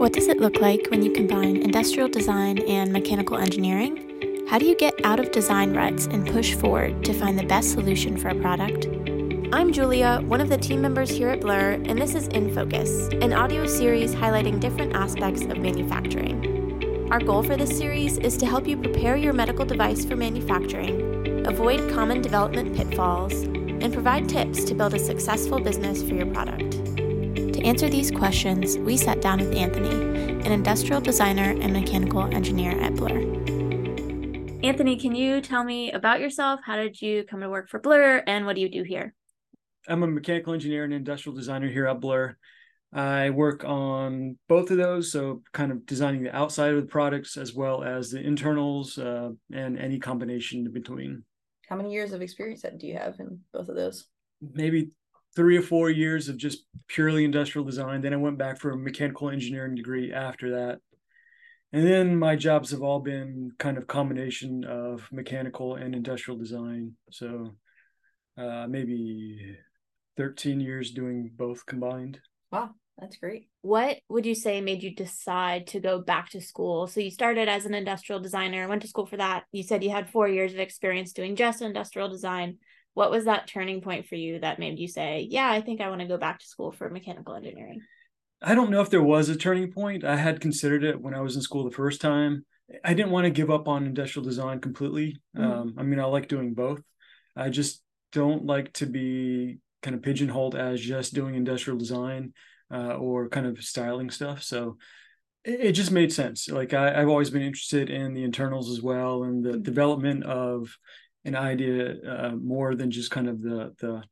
What does it look like when you combine industrial design and mechanical engineering? How do you get out of design ruts and push forward to find the best solution for a product? I'm Julia, one of the team members here at Blur, and this is In Focus, an audio series highlighting different aspects of manufacturing. Our goal for this series is to help you prepare your medical device for manufacturing, avoid common development pitfalls, and provide tips to build a successful business for your product. To answer these questions, we sat down with Anthony, an industrial designer and mechanical engineer at Blur. Anthony, can you tell me about yourself? How did you come to work for Blur and what do you do here? I'm a mechanical engineer and industrial designer here at Blur. I work on both of those, so kind of designing the outside of the products as well as the internals uh, and any combination in between. How many years of experience do you have in both of those? Maybe three or four years of just purely industrial design. Then I went back for a mechanical engineering degree after that. And then my jobs have all been kind of combination of mechanical and industrial design. So uh, maybe 13 years doing both combined. Wow, that's great. What would you say made you decide to go back to school? So you started as an industrial designer, went to school for that. You said you had four years of experience doing just industrial design what was that turning point for you that made you say, yeah, I think I want to go back to school for mechanical engineering? I don't know if there was a turning point. I had considered it when I was in school the first time. I didn't want to give up on industrial design completely. Mm-hmm. Um, I mean, I like doing both. I just don't like to be kind of pigeonholed as just doing industrial design uh, or kind of styling stuff. So it, it just made sense. Like I, have always been interested in the internals as well and the mm-hmm. development of an idea uh, more than just kind of the the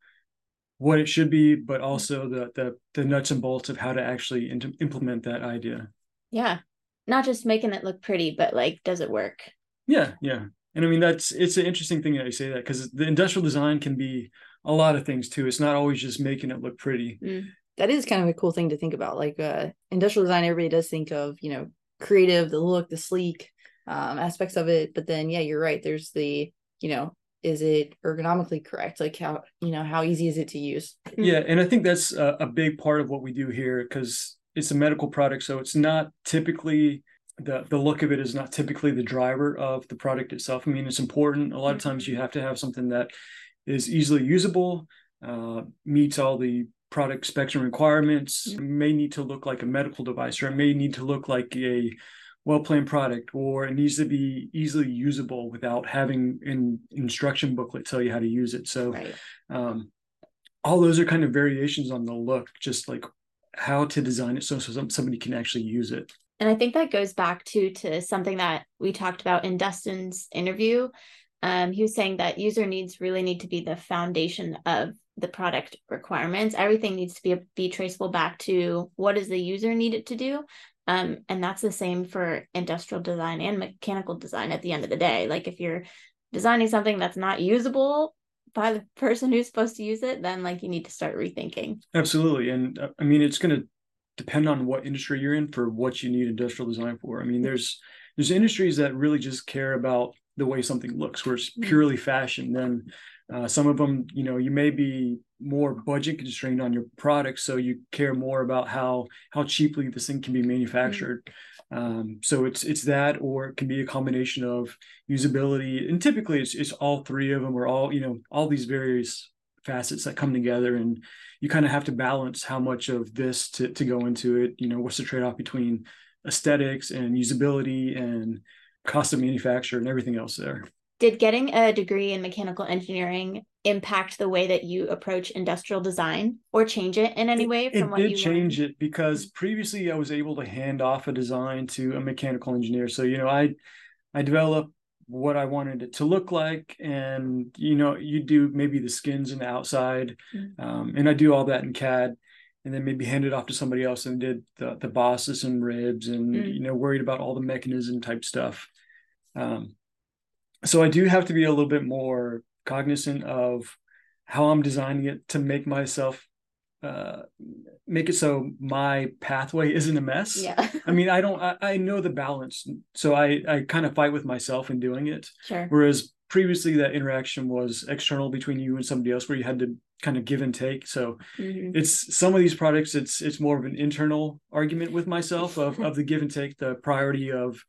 what it should be, but also the the the nuts and bolts of how to actually in- implement that idea. Yeah, not just making it look pretty, but like, does it work? Yeah, yeah, and I mean that's it's an interesting thing that you say that because the industrial design can be a lot of things too. It's not always just making it look pretty. Mm. That is kind of a cool thing to think about. Like uh, industrial design, everybody does think of you know creative, the look, the sleek um, aspects of it, but then yeah, you're right. There's the you know is it ergonomically correct? Like how you know how easy is it to use? Yeah and i think that's a, a big part of what we do here because it's a medical product so it's not typically the the look of it is not typically the driver of the product itself. I mean it's important. A lot of times you have to have something that is easily usable uh, meets all the product specs and requirements may need to look like a medical device or it may need to look like a well planned product or it needs to be easily usable without having an instruction booklet tell you how to use it. So right. um, all those are kind of variations on the look just like how to design it so, so somebody can actually use it. And i think that goes back to to something that we talked about in dustin's interview. Um, he was saying that user needs really need to be the foundation of the product requirements. Everything needs to be be traceable back to what does the user need it to do um, and that's the same for industrial design and mechanical design at the end of the day. Like if you're designing something that's not usable by the person who's supposed to use it, then like you need to start rethinking. Absolutely. And uh, I mean, it's going to depend on what industry you're in for what you need industrial design for. I mean, there's there's industries that really just care about the way something looks, where it's mm-hmm. purely fashion. Then uh, some of them, you know, you may be more budget constrained on your product, so you care more about how how cheaply this thing can be manufactured. Mm-hmm. Um, so it's it's that, or it can be a combination of usability, and typically it's it's all three of them, or all you know, all these various facets that come together, and you kind of have to balance how much of this to to go into it. You know, what's the trade off between aesthetics and usability and cost of manufacture and everything else there did getting a degree in mechanical engineering impact the way that you approach industrial design or change it in any way from it what did change learned? it because previously i was able to hand off a design to a mechanical engineer so you know i i developed what i wanted it to look like and you know you do maybe the skins and the outside mm-hmm. um, and i do all that in cad and then maybe hand it off to somebody else and did the, the bosses and ribs and mm-hmm. you know worried about all the mechanism type stuff um, so I do have to be a little bit more cognizant of how I'm designing it to make myself uh make it so my pathway isn't a mess. Yeah. I mean i don't I, I know the balance so i i kind of fight with myself in doing it. Sure. Whereas previously that interaction was external between you and somebody else where you had to kind of give and take. So mm-hmm. it's some of these products it's it's more of an internal argument with myself of, of the give and take the priority of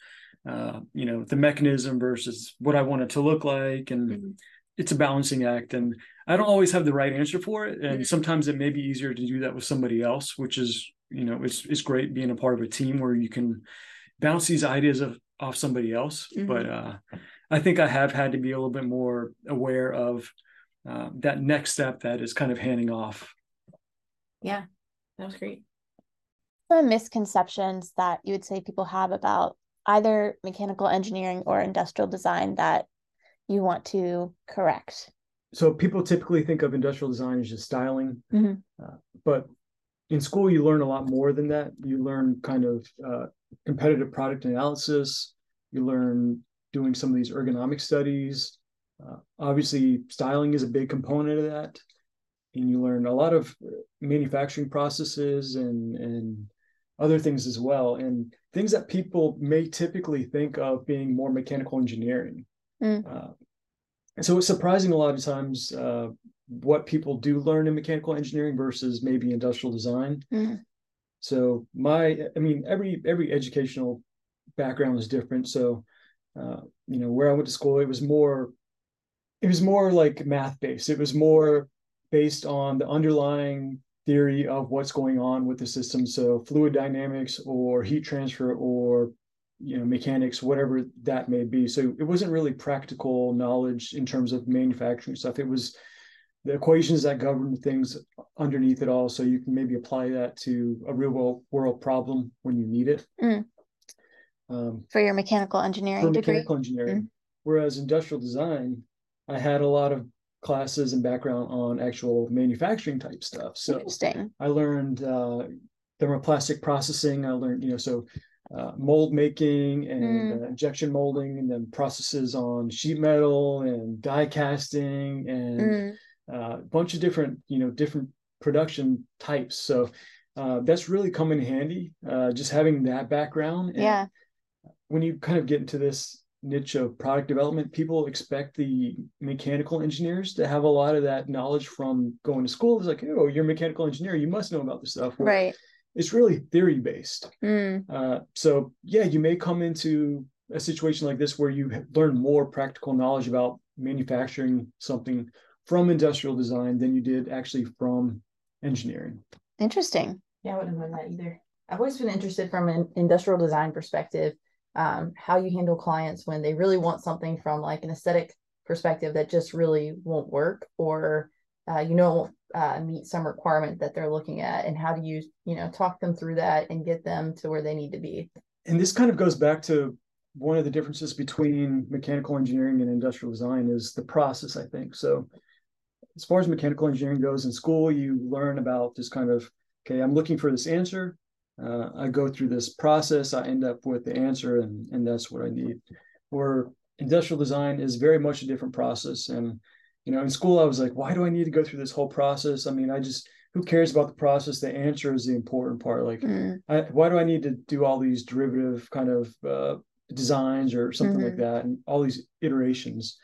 uh, you know the mechanism versus what i want it to look like and mm-hmm. it's a balancing act and i don't always have the right answer for it and mm-hmm. sometimes it may be easier to do that with somebody else which is you know it's it's great being a part of a team where you can bounce these ideas of off somebody else mm-hmm. but uh i think i have had to be a little bit more aware of uh, that next step that is kind of handing off yeah that was great the misconceptions that you would say people have about either mechanical engineering or industrial design that you want to correct. So people typically think of industrial design as just styling. Mm-hmm. uh, but in school you learn a lot more than that. You learn kind of uh, competitive product analysis. You learn doing some of these ergonomic studies. Uh, obviously styling is a big component of that. And you learn a lot of manufacturing processes and and other things as well and things that people may typically think of being more mechanical engineering mm. uh, and so it's surprising a lot of times uh, what people do learn in mechanical engineering versus maybe industrial design. Mm-hmm. So my, I mean, every every educational background is different. So, uh, you know, where I went to school, it was more, it was more like math based. It was more based on the underlying theory of what's going on with the system. So fluid dynamics or heat transfer or you know mechanics whatever that may be so it wasn't really practical knowledge in terms of manufacturing stuff it was the equations that govern things underneath it all so you can maybe apply that to a real world, world problem when you need it mm. um, for your mechanical engineering for degree. mechanical engineering mm. whereas industrial design i had a lot of classes and background on actual manufacturing type stuff. So interesting. I learned uh, thermoplastic processing. I learned you know so uh, mold making and mm. uh, injection molding and then processes on sheet metal and die casting and mm. a uh, bunch of different you know different production types. So uh, that's really come in handy uh, just having that background. And yeah. when you kind of get into this niche of product development people expect the mechanical engineers to have a lot of that knowledge from going to school it's like oh you're a mechanical engineer you must know about this stuff well, right it's really theory based mm. uh, so yeah you may come into a situation like this where you learn more practical knowledge about manufacturing something from industrial design than you did actually from engineering. Interesting. Yeah, I wouldn't have known that either. I've always been interested from an industrial design perspective, um, how you handle clients when they really want something from like an aesthetic perspective that just really won't work, or uh, you know uh, meet some requirement that they're looking at, and how do you you know talk them through that and get them to where they need to be. And this kind of goes back to one of the differences between mechanical engineering and industrial design is the process. I think so as far as mechanical engineering goes in school, you learn about this kind of, okay, I'm looking for this answer. Uh, I go through this process, I end up with the answer, and, and that's what I need. Where industrial design is very much a different process. And, you know, in school, I was like, why do I need to go through this whole process? I mean, I just, who cares about the process? The answer is the important part. Like, mm. I, why do I need to do all these derivative kind of uh, designs or something mm-hmm. like that and all these iterations?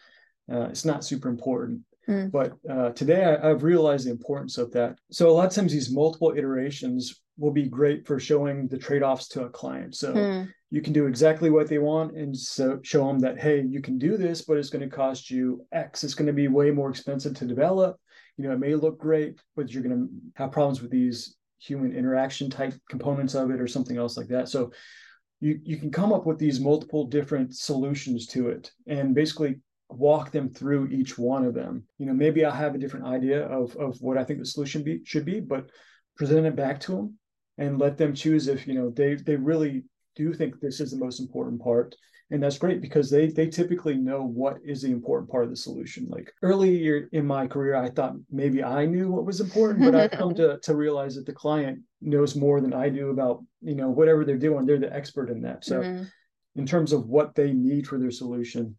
Uh, it's not super important. Mm. But uh, today I, have realized the importance of that. So a lot of times these multiple iterations will be great for showing the trade-offs to a client. So mm. you can do exactly what they want and so show them that, hey, you can do this, but it's going to cost you X. It's going to be way more expensive to develop. You know, it may look great, but you're going to have problems with these human interaction type components of it or something else like that. So you, you can come up with these multiple different solutions to it and basically walk them through each one of them. You know, maybe I have a different idea of of what I think the solution be should be, but present it back to them and let them choose if you know they they really do think this is the most important part. And that's great because they they typically know what is the important part of the solution. Like earlier in my career i thought maybe i knew what was important but i've come to to realize that the client knows more than i do about you know whatever they're doing. They're the expert in that. So mm-hmm. in terms of what they need for their solution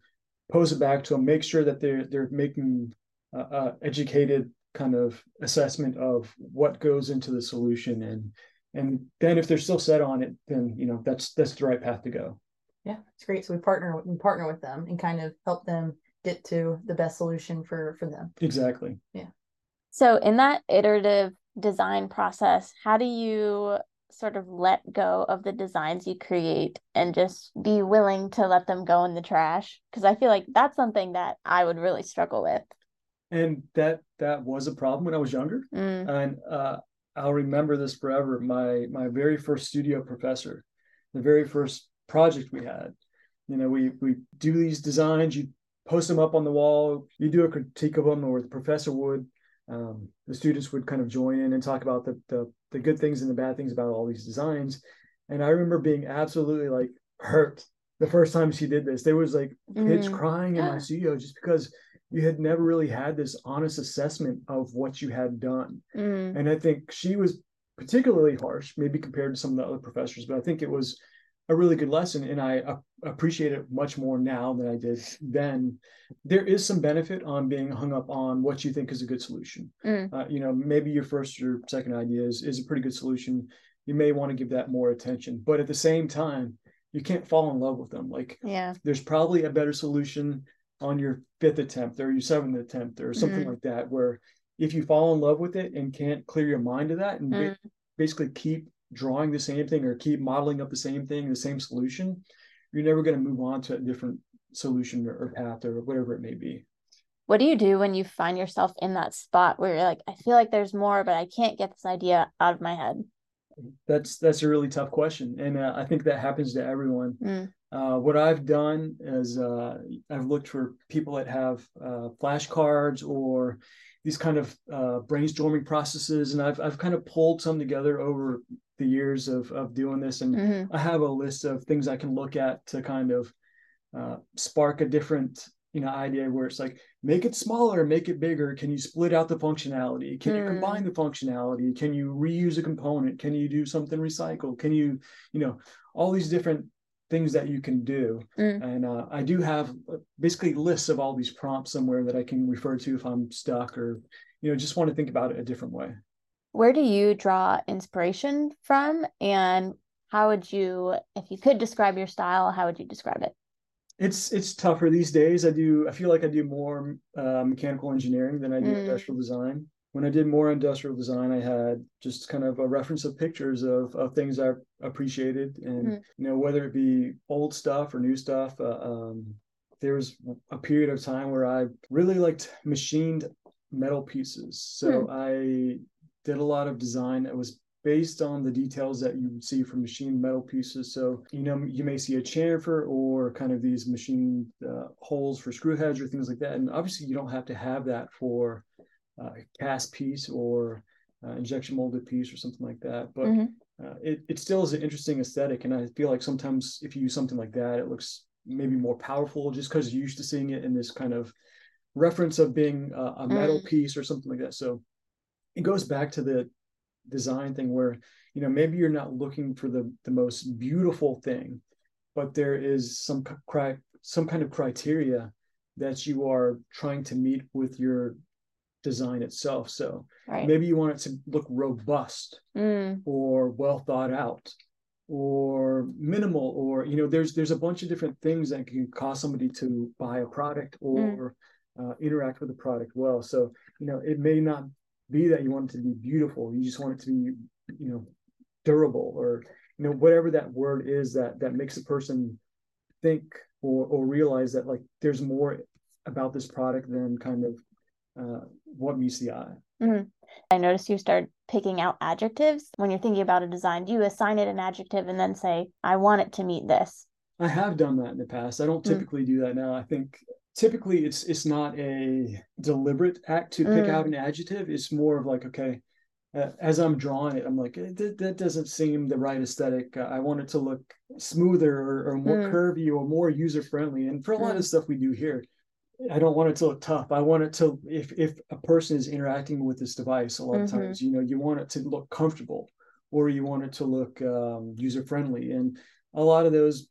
pose it back to them, make sure that they're they're making uh, uh, educated kind of assessment of what goes into the solution, and and then if they're still set on it, then you know that's that's the right path to go. Yeah, it's great. So we partner we partner with them and kind of help them get to the best solution for for them exactly yeah so in that iterative design process how do you sort of let go of the designs you create and just be willing to let them go in the trash because i feel like that's something that i would really struggle with and that that was a problem when i was younger mm. and uh, i'll remember this forever my my very first studio professor the very first project we had you know we we do these designs you post them up on the wall you do a critique of them or the professor would um, the students would kind of join in and talk about the, the the good things and the bad things about all these designs. And I remember being absolutely like hurt the first time she did this. There was like kids mm. crying in my studio just because you had never really had this honest assessment of what you had done. Mm. And I think she was particularly harsh, maybe compared to some of the other professors, but I think it was a really good lesson and I uh, appreciate it much more now than I did then. There is some benefit on being hung up on what you think is a good solution. Mm. Uh, you know, maybe your first or second idea is, is a pretty good solution. You may want to give that more attention, but at the same time, you can't fall in love with them. Like, yeah, there's probably a better solution on your fifth attempt or your seventh attempt or something mm. like that, where if you fall in love with it and can't clear your mind to that and mm. basically keep drawing the same thing or keep modeling up the same thing, the same solution, you're never going to move on to a different solution or, or path or whatever it may be. What do you do when you find yourself in that spot where you're like, I feel like there's more, but I can't get this idea out of my head? That's that's a really tough question, and uh, I think that happens to everyone. Mm. Uh, what I've done is uh, I've looked for people that have uh, flashcards or these kind of uh, brainstorming processes, and I've I've kind of pulled some together over the years of of doing this, and mm-hmm. I have a list of things I can look at to kind of uh, spark a different you know idea where it's like make it smaller, make it bigger. Can you split out the functionality? Can mm. you combine the functionality? Can you reuse a component? Can you do something recycled? Can you you know all these different things that you can do. Mm. and uh, i do have uh, basically lists of all these prompts somewhere that i can refer to if i'm stuck or you know just want to think about it a different way. Where do you draw inspiration from? And how would you if you could describe your style how would you describe it? It's it's tougher these days. I do i feel like i do more uh, mechanical engineering than i do mm. industrial design when i did more industrial design i had just kind of a reference of pictures of, of things i appreciated and mm. you know whether it be old stuff or new stuff uh, um, there was a period of time where i really liked machined metal pieces so mm. i did a lot of design that was based on the details that you would see from machined metal pieces. So, you know, you may see a chamfer or kind of these machined uh, holes for screw heads or things like that. And obviously, you don't have to have that for a cast piece or uh, injection molded piece or something like that. But mm-hmm. Uh, it, it still is an interesting aesthetic. And I feel like sometimes if you use something like that, it looks maybe more powerful just because you're used to seeing it in this kind of reference of being a, a metal mm. piece or something like that. So it goes back to the design thing where you know maybe you're not looking for the the most beautiful thing but there is some cri- some kind of criteria that you are trying to meet with your design itself so right. maybe you want it to look robust mm. or well thought out or minimal or you know there's there's a bunch of different things that can cause somebody to buy a product or mm. uh, interact with the product well so you know it may not be that you want it to be beautiful you just want it to be you know durable or you know whatever that word is that that makes a person think or or realize that like there's more about this product than kind of uh, what meets the eye mm-hmm. i noticed you start picking out adjectives when you're thinking about a design do you assign it an adjective and then say i want it to meet this i have done that in the past i don't mm. typically mm-hmm. do that now i think typically it's it's not a deliberate act to pick mm. out an adjective it's more of like okay uh, as i'm drawing it i'm like eh, that, that doesn't seem the right aesthetic uh, i want it to look smoother or, or more mm. curvy or more user friendly and for a lot mm. of stuff we do here i don't want it to look tough i want it to if if a person is interacting with this device a lot mm-hmm. of times you know you want it to look comfortable or you want it to look um, user friendly and a lot of those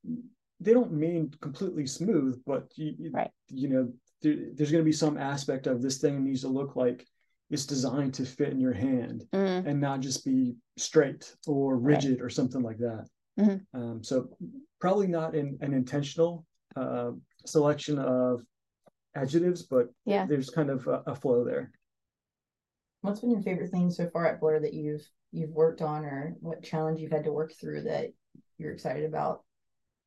they don't mean completely smooth, but you, right. you know, there, there's going to be some aspect of this thing needs to look like it's designed to fit in your hand mm. and not just be straight or rigid right. or something like that. Mm-hmm. Um, so probably not in, an intentional uh, selection of adjectives, but Yeah. there's kind of a, a flow there. What's been your favorite thing so far at Blur that you've you've worked on, or what challenge you've had to work through that you're excited about?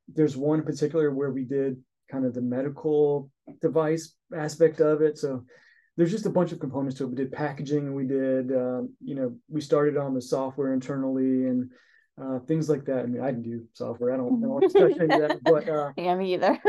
There's one in particular where we did kind of the medical device aspect of it. So there's just a bunch of components to it. We did packaging, and we did, um, you know, we started on the software internally and uh, things like that. I mean, I didn't do software. I don't know what to touch any of that, but uh, Yeah, me either.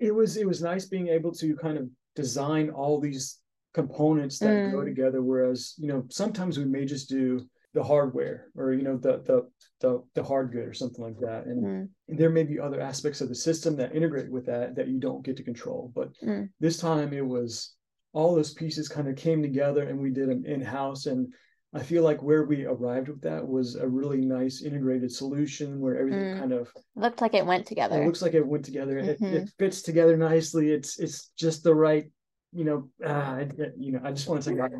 it was it was nice being able to kind of design all these components that go Mm. together. Whereas, you know, sometimes we may just do the hardware or you know the the the, the hard good or something like that, and Mm, there may be other aspects of the system that integrate with that that you don't get to control. But Mm. this time it was all those pieces kind of came together and we did them in house. And I feel like where we arrived with that was a really nice integrated solution where everything Mm. kind of Looked like it went together. it looks like it went together. It, Mhm. it fits together nicely. It's it's just the right, you know. Uh, you know, I just want to say that.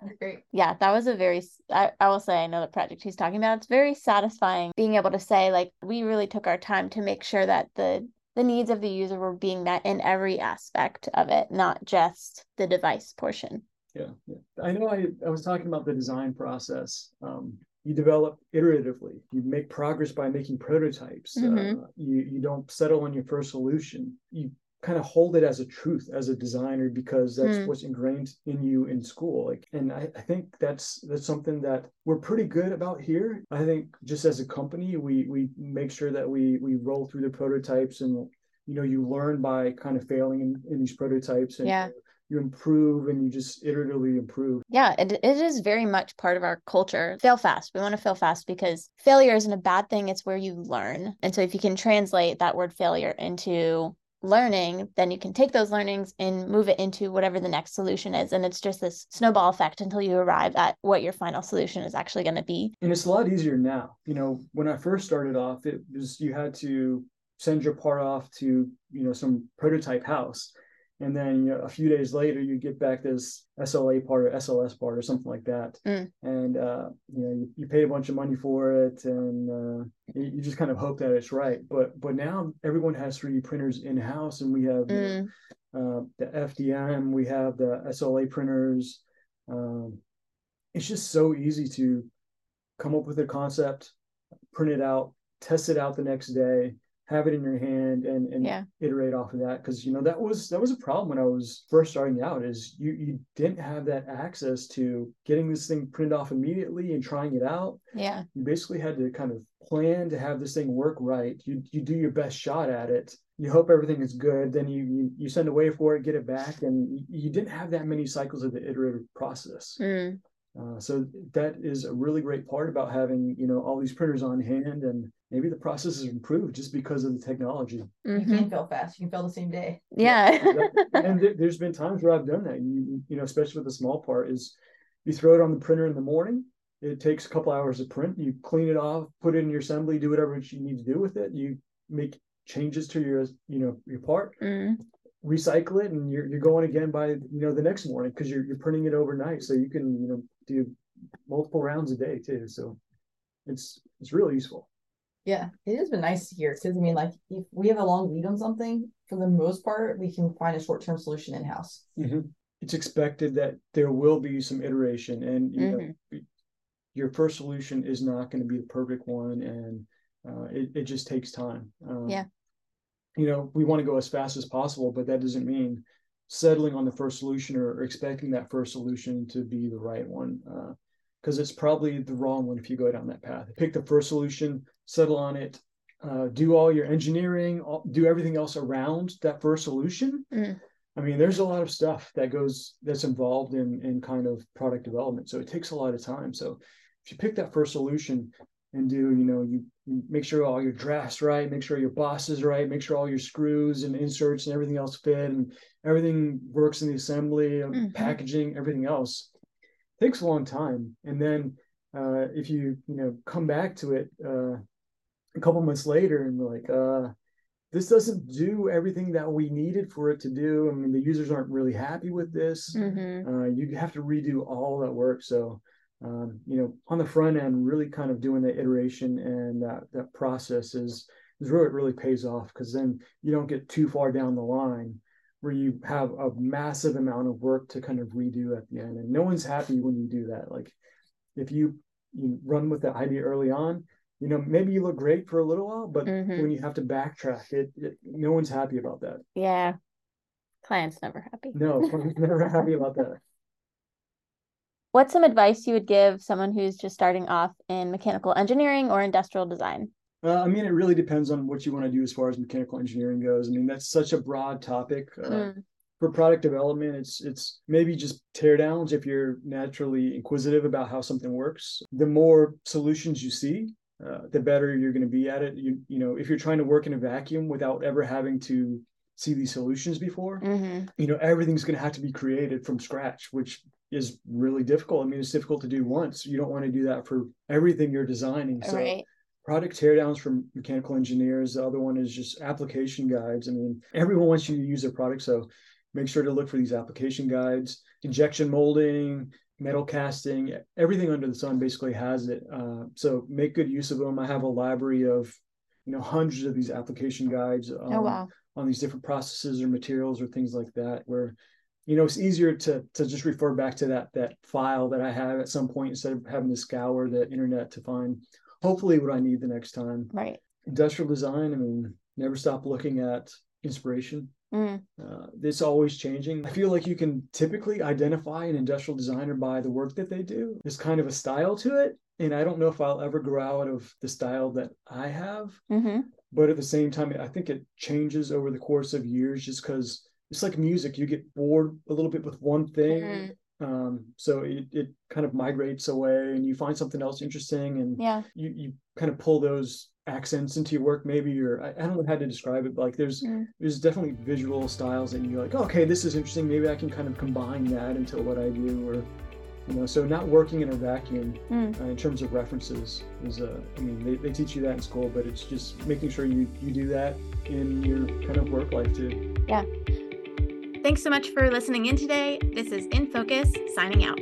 That's great. yeah, that was a very, I, I will say, I know the project he's talking about. It's very satisfying being able to say, like, we really took our time to make sure that the the needs of the user were being met in every aspect of it, not just the device portion. Yeah, yeah. I know. I I was talking about the design process. Um, you develop iteratively. You make progress by making prototypes. Mhm. Uh, you you don't settle on your first solution. You kind of hold it as a truth as a designer because that's Mm. what's ingrained in you in school. Like, and I, I think that's that's something that we're pretty good about here. I think just as a company, we we make sure that we we roll through the prototypes and you know you learn by kind of failing in, in these prototypes and Yeah. You improve and you just iteratively improve. Yeah, it, it is very much part of our culture. Fail fast. We want to fail fast because failure isn't a bad thing. It's where you learn. And so if you can translate that word failure into learning, then you can take those learnings and move it into whatever the next solution is. And it's just this snowball effect until you arrive at what your final solution is actually going to be. And it's a lot easier now. You know, when I first started off, it was you had to send your part off to, you know, some prototype house. And then you know, a few days later, you get back this SLA part or SLS part or something like that. Mm. And, uh, you know, you, you pay a bunch of money for it and uh, you, you just kind of hope that it's right. But but now everyone has 3D printers in house and we have Mm, uh, the FDM, we have the SLA printers. Um, it's just so easy to come up with a concept, print it out, test it out the next day, have it in your hand, and and Yeah. iterate off of that. Because you know that was that was a problem when I was first starting out. Is you you didn't have that access to getting this thing printed off immediately and trying it out yeah. you basically had to kind of plan to have this thing work right. You you do your best shot at it. You hope everything is good. Then you you, you send away for it, get it back, and you, you didn't have that many cycles of the iterative process. Mm, Uh, so that is a really great part about having you know all these printers on hand, and maybe the process is improved just because of the technology. You mhm. can fail fast. You can fail the same day. Yeah. and there, there's been times where I've done that. You you know, especially with the small part, is you throw it on the printer in the morning. It takes a couple hours to print. You clean it off, put it in your assembly, do whatever you need to do with it. You make changes to your you know your part, Mm, recycle it, and you're you're going again by you know the next morning because you're you're printing it overnight, so you can you know do multiple rounds a day too. So it's it's really useful. Yeah, it has been nice to hear because I mean, like, if we have a long lead on something, for the most part, we can find a short term solution in house. It's expected that there will be some iteration, and you Mm-hmm. your first solution is not going to be the perfect one, and uh, it it just takes time. Um, Yeah. You know, we want to go as fast as possible, but that doesn't mean settling on the first solution or, or expecting that first solution to be the right one. Because it's probably the wrong one if you go down that path. Pick the first solution, settle on it, uh, do all your engineering, all, do everything else around that first solution. Mm. I mean, there's a lot of stuff that goes that's involved in in kind of product development, so it takes a lot of time. So if you pick that first solution and do, you know, you, you make sure all your drafts right, make sure your bosses right, make sure all your screws and inserts and everything else fit, and everything works in the assembly, Mhm. packaging, everything else takes a long time. And then uh, if you you know come back to it uh, a couple months later and like, uh, this doesn't do everything that we needed for it to do. I mean, the users aren't really happy with this. hmm Uh, you have to redo all that work. So, um, you know, on the front end, really kind of doing the iteration and that that process is is where it really pays off because then you don't get too far down the line where you have a massive amount of work to kind of redo at the end. And no one's happy when you do that. Like if you, you run with the idea early on, you know, maybe you look great for a little while, but mm-hmm. when you have to backtrack, it, it, no one's happy about that. Yeah. Client's never happy. No, client's never happy about that. What's some advice you would give someone who's just starting off in mechanical engineering or industrial design? Uh, I mean, it really depends on what you want to do as far as mechanical engineering goes. I mean, that's such a broad topic. Uh, mm. For product development, it's it's maybe just tear downs if you're naturally inquisitive about how something works. The more solutions you see, uh, the better you're going to be at it. You you know, if you're trying to work in a vacuum without ever having to see these solutions before, mm-hmm. you know, everything's going to have to be created from scratch, which is really difficult. I mean, it's difficult to do once. You don't want to do that for everything you're designing. So right product teardowns from mechanical engineers. The other one is just application guides. I mean, everyone wants you to use their product, so make sure to look for these application guides. Injection molding, metal casting, everything under the sun basically has it. Uh, so make good use of them. I have a library of, you know, hundreds of these application guides um, oh, wow. on these different processes or materials or things like that, where you know it's easier to to just refer back to that that file that I have at some point instead of having to scour the internet to find hopefully what I need the next time. Right. Industrial design, I mean, never stop looking at inspiration. Mm. Uh, it's always changing. I feel like you can typically identify an industrial designer by the work that they do. There's kind of a style to it. And I don't know if I'll ever grow out of the style that I have. Mm-hmm. But at the same time, I think it changes over the course of years just because it's like music. You get bored a little bit with one thing. Mm-hmm. Um, so it, it kind of migrates away and you find something else interesting and yeah. you, you kind of pull those accents into your work maybe or I, I don't know how to describe it but like there's mm. there's definitely visual styles and you're like okay this is interesting maybe I can kind of combine that into what I do or you know so not working in a vacuum mm. uh, in terms of references is uh, I mean they, they teach you that in school but it's just making sure you you do that in your kind of work life too yeah Thanks so much for listening in today. This is In Focus, signing out.